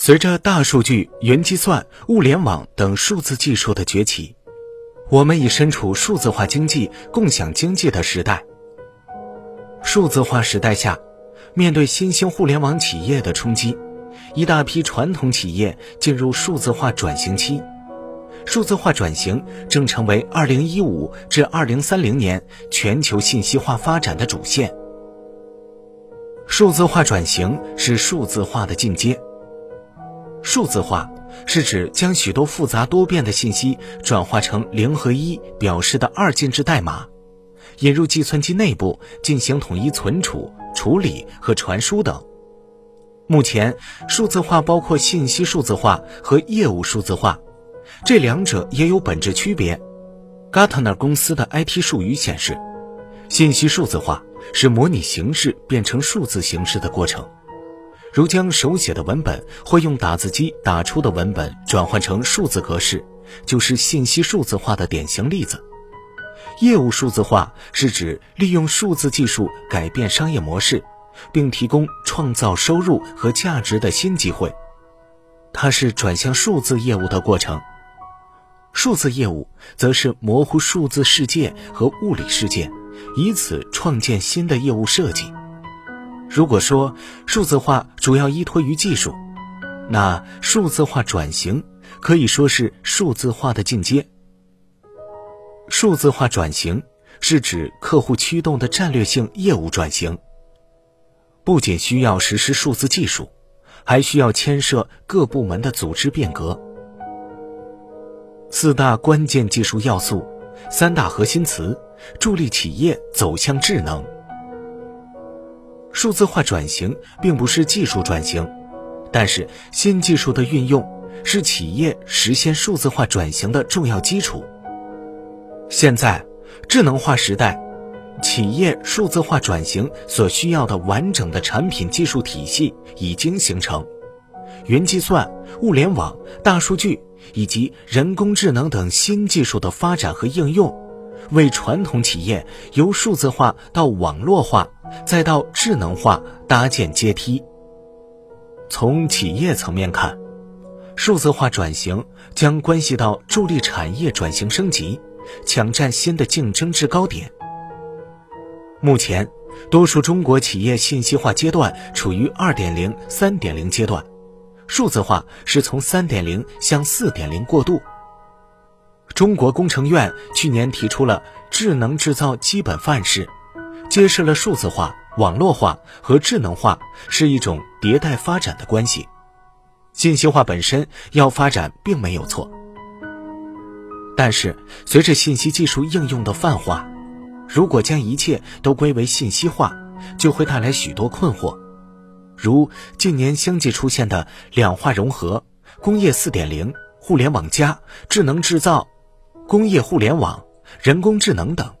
随着大数据、云计算、物联网等数字技术的崛起，我们已身处数字化经济、共享经济的时代。数字化时代下，面对新兴互联网企业的冲击，一大批传统企业进入数字化转型期。数字化转型正成为2015至2030年全球信息化发展的主线。数字化转型是数字化的进阶。数字化是指将许多复杂多变的信息转化成零和一表示的二进制代码，引入计算机内部进行统一存储、处理和传输等。目前，数字化包括信息数字化和业务数字化，这两者也有本质区别。Gartner 公司的 IT 术语显示，信息数字化是模拟形式变成数字形式的过程。如将手写的文本或用打字机打出的文本转换成数字格式，就是信息数字化的典型例子。业务数字化是指利用数字技术改变商业模式，并提供创造收入和价值的新机会，它是转向数字业务的过程。数字业务则是模糊数字世界和物理世界，以此创建新的业务设计。如果说数字化主要依托于技术，那数字化转型可以说是数字化的进阶。数字化转型是指客户驱动的战略性业务转型，不仅需要实施数字技术，还需要牵涉各部门的组织变革。四大关键技术要素，三大核心词，助力企业走向智能。数字化转型并不是技术转型，但是新技术的运用是企业实现数字化转型的重要基础。现在，智能化时代，企业数字化转型所需要的完整的产品技术体系已经形成，云计算、物联网、大数据以及人工智能等新技术的发展和应用。为传统企业由数字化到网络化，再到智能化搭建阶梯。从企业层面看，数字化转型将关系到助力产业转型升级，抢占新的竞争制高点。目前，多数中国企业信息化阶段处于2.0、3.0阶段，数字化是从3.0向4.0过渡。中国工程院去年提出了智能制造基本范式，揭示了数字化、网络化和智能化是一种迭代发展的关系。信息化本身要发展并没有错，但是随着信息技术应用的泛化，如果将一切都归为信息化，就会带来许多困惑，如近年相继出现的两化融合、工业4.0、互联网加、智能制造。工业互联网、人工智能等，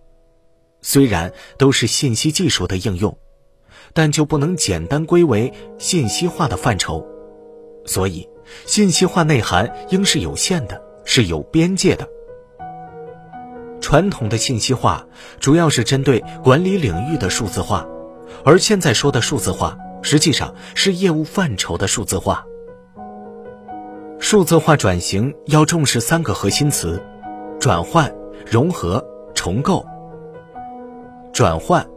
虽然都是信息技术的应用，但就不能简单归为信息化的范畴。所以，信息化内涵应是有限的，是有边界的。传统的信息化主要是针对管理领域的数字化，而现在说的数字化，实际上是业务范畴的数字化。数字化转型要重视三个核心词。转换、融合、重构。转换，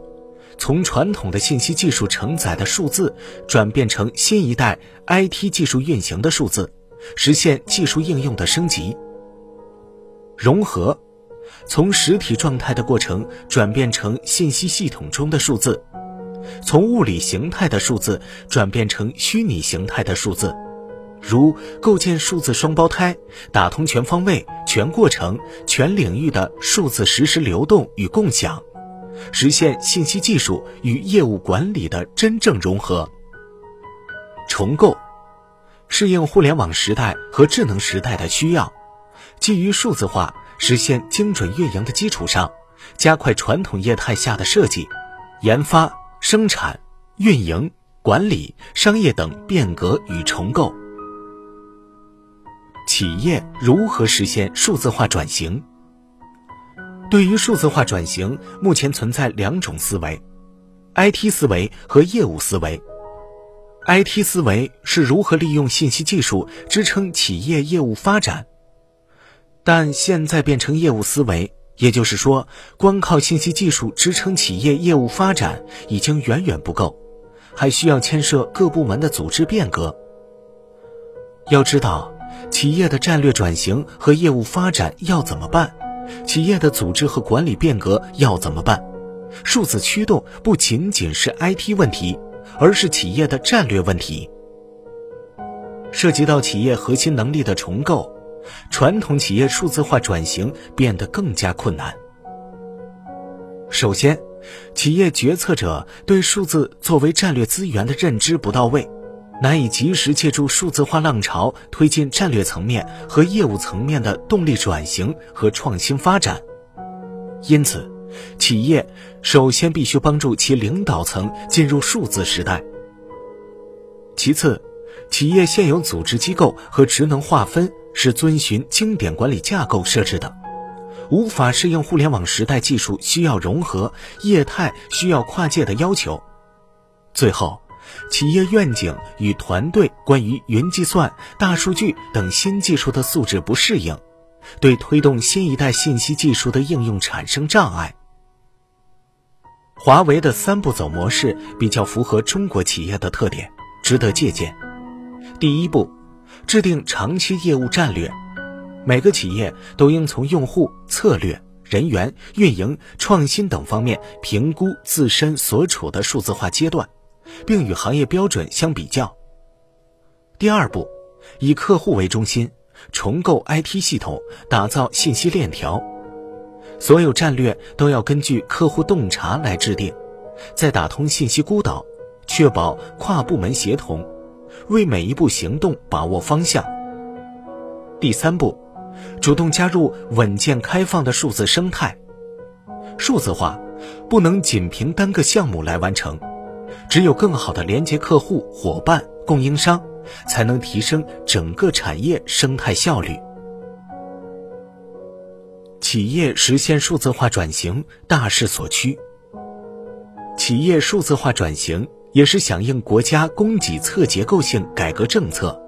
从传统的信息技术承载的数字，转变成新一代 IT 技术运行的数字，实现技术应用的升级。融合，从实体状态的过程转变成信息系统中的数字，从物理形态的数字转变成虚拟形态的数字。如构建数字双胞胎，打通全方位、全过程、全领域的数字实时流动与共享，实现信息技术与业务管理的真正融合。重构，适应互联网时代和智能时代的需要，基于数字化实现精准运营的基础上，加快传统业态下的设计、研发、生产、运营、管理、商业等变革与重构。企业如何实现数字化转型？对于数字化转型，目前存在两种思维：IT 思维和业务思维。IT 思维是如何利用信息技术支撑企业业务发展，但现在变成业务思维，也就是说，光靠信息技术支撑企业业务发展已经远远不够，还需要牵涉各部门的组织变革。要知道，企业的战略转型和业务发展要怎么办？企业的组织和管理变革要怎么办？数字驱动不仅仅是 IT 问题，而是企业的战略问题，涉及到企业核心能力的重构，传统企业数字化转型变得更加困难。首先，企业决策者对数字作为战略资源的认知不到位。难以及时借助数字化浪潮推进战略层面和业务层面的动力转型和创新发展，因此，企业首先必须帮助其领导层进入数字时代。其次，企业现有组织机构和职能划分是遵循经典管理架构设置的，无法适应互联网时代技术需要融合、业态需要跨界的要求。最后。企业愿景与团队关于云计算、大数据等新技术的素质不适应，对推动新一代信息技术的应用产生障碍。华为的三步走模式比较符合中国企业的特点，值得借鉴。第一步，制定长期业务战略，每个企业都应从用户、策略、人员、运营、创新等方面评估自身所处的数字化阶段。并与行业标准相比较。第二步，以客户为中心，重构 IT 系统，打造信息链条。所有战略都要根据客户洞察来制定，再打通信息孤岛，确保跨部门协同，为每一步行动把握方向。第三步，主动加入稳健开放的数字生态。数字化不能仅凭单个项目来完成。只有更好的连接客户、伙伴、供应商，才能提升整个产业生态效率。企业实现数字化转型大势所趋。企业数字化转型也是响应国家供给侧结构性改革政策。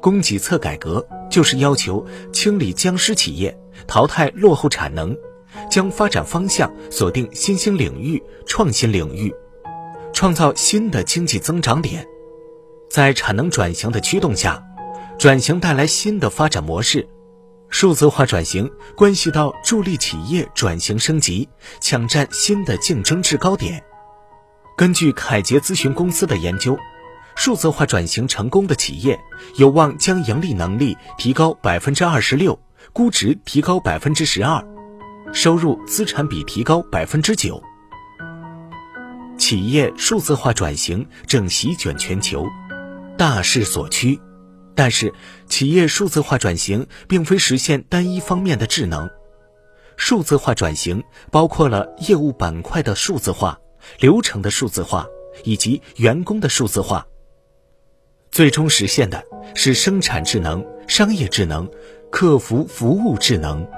供给侧改革就是要求清理僵尸企业，淘汰落后产能，将发展方向锁定新兴领域、创新领域。创造新的经济增长点，在产能转型的驱动下，转型带来新的发展模式。数字化转型关系到助力企业转型升级，抢占新的竞争制高点。根据凯捷咨询公司的研究，数字化转型成功的企业有望将盈利能力提高百分之二十六，估值提高百分之十二，收入资产比提高百分之九。企业数字化转型正席卷全球，大势所趋。但是，企业数字化转型并非实现单一方面的智能。数字化转型包括了业务板块的数字化、流程的数字化以及员工的数字化。最终实现的是生产智能、商业智能、客服服务智能。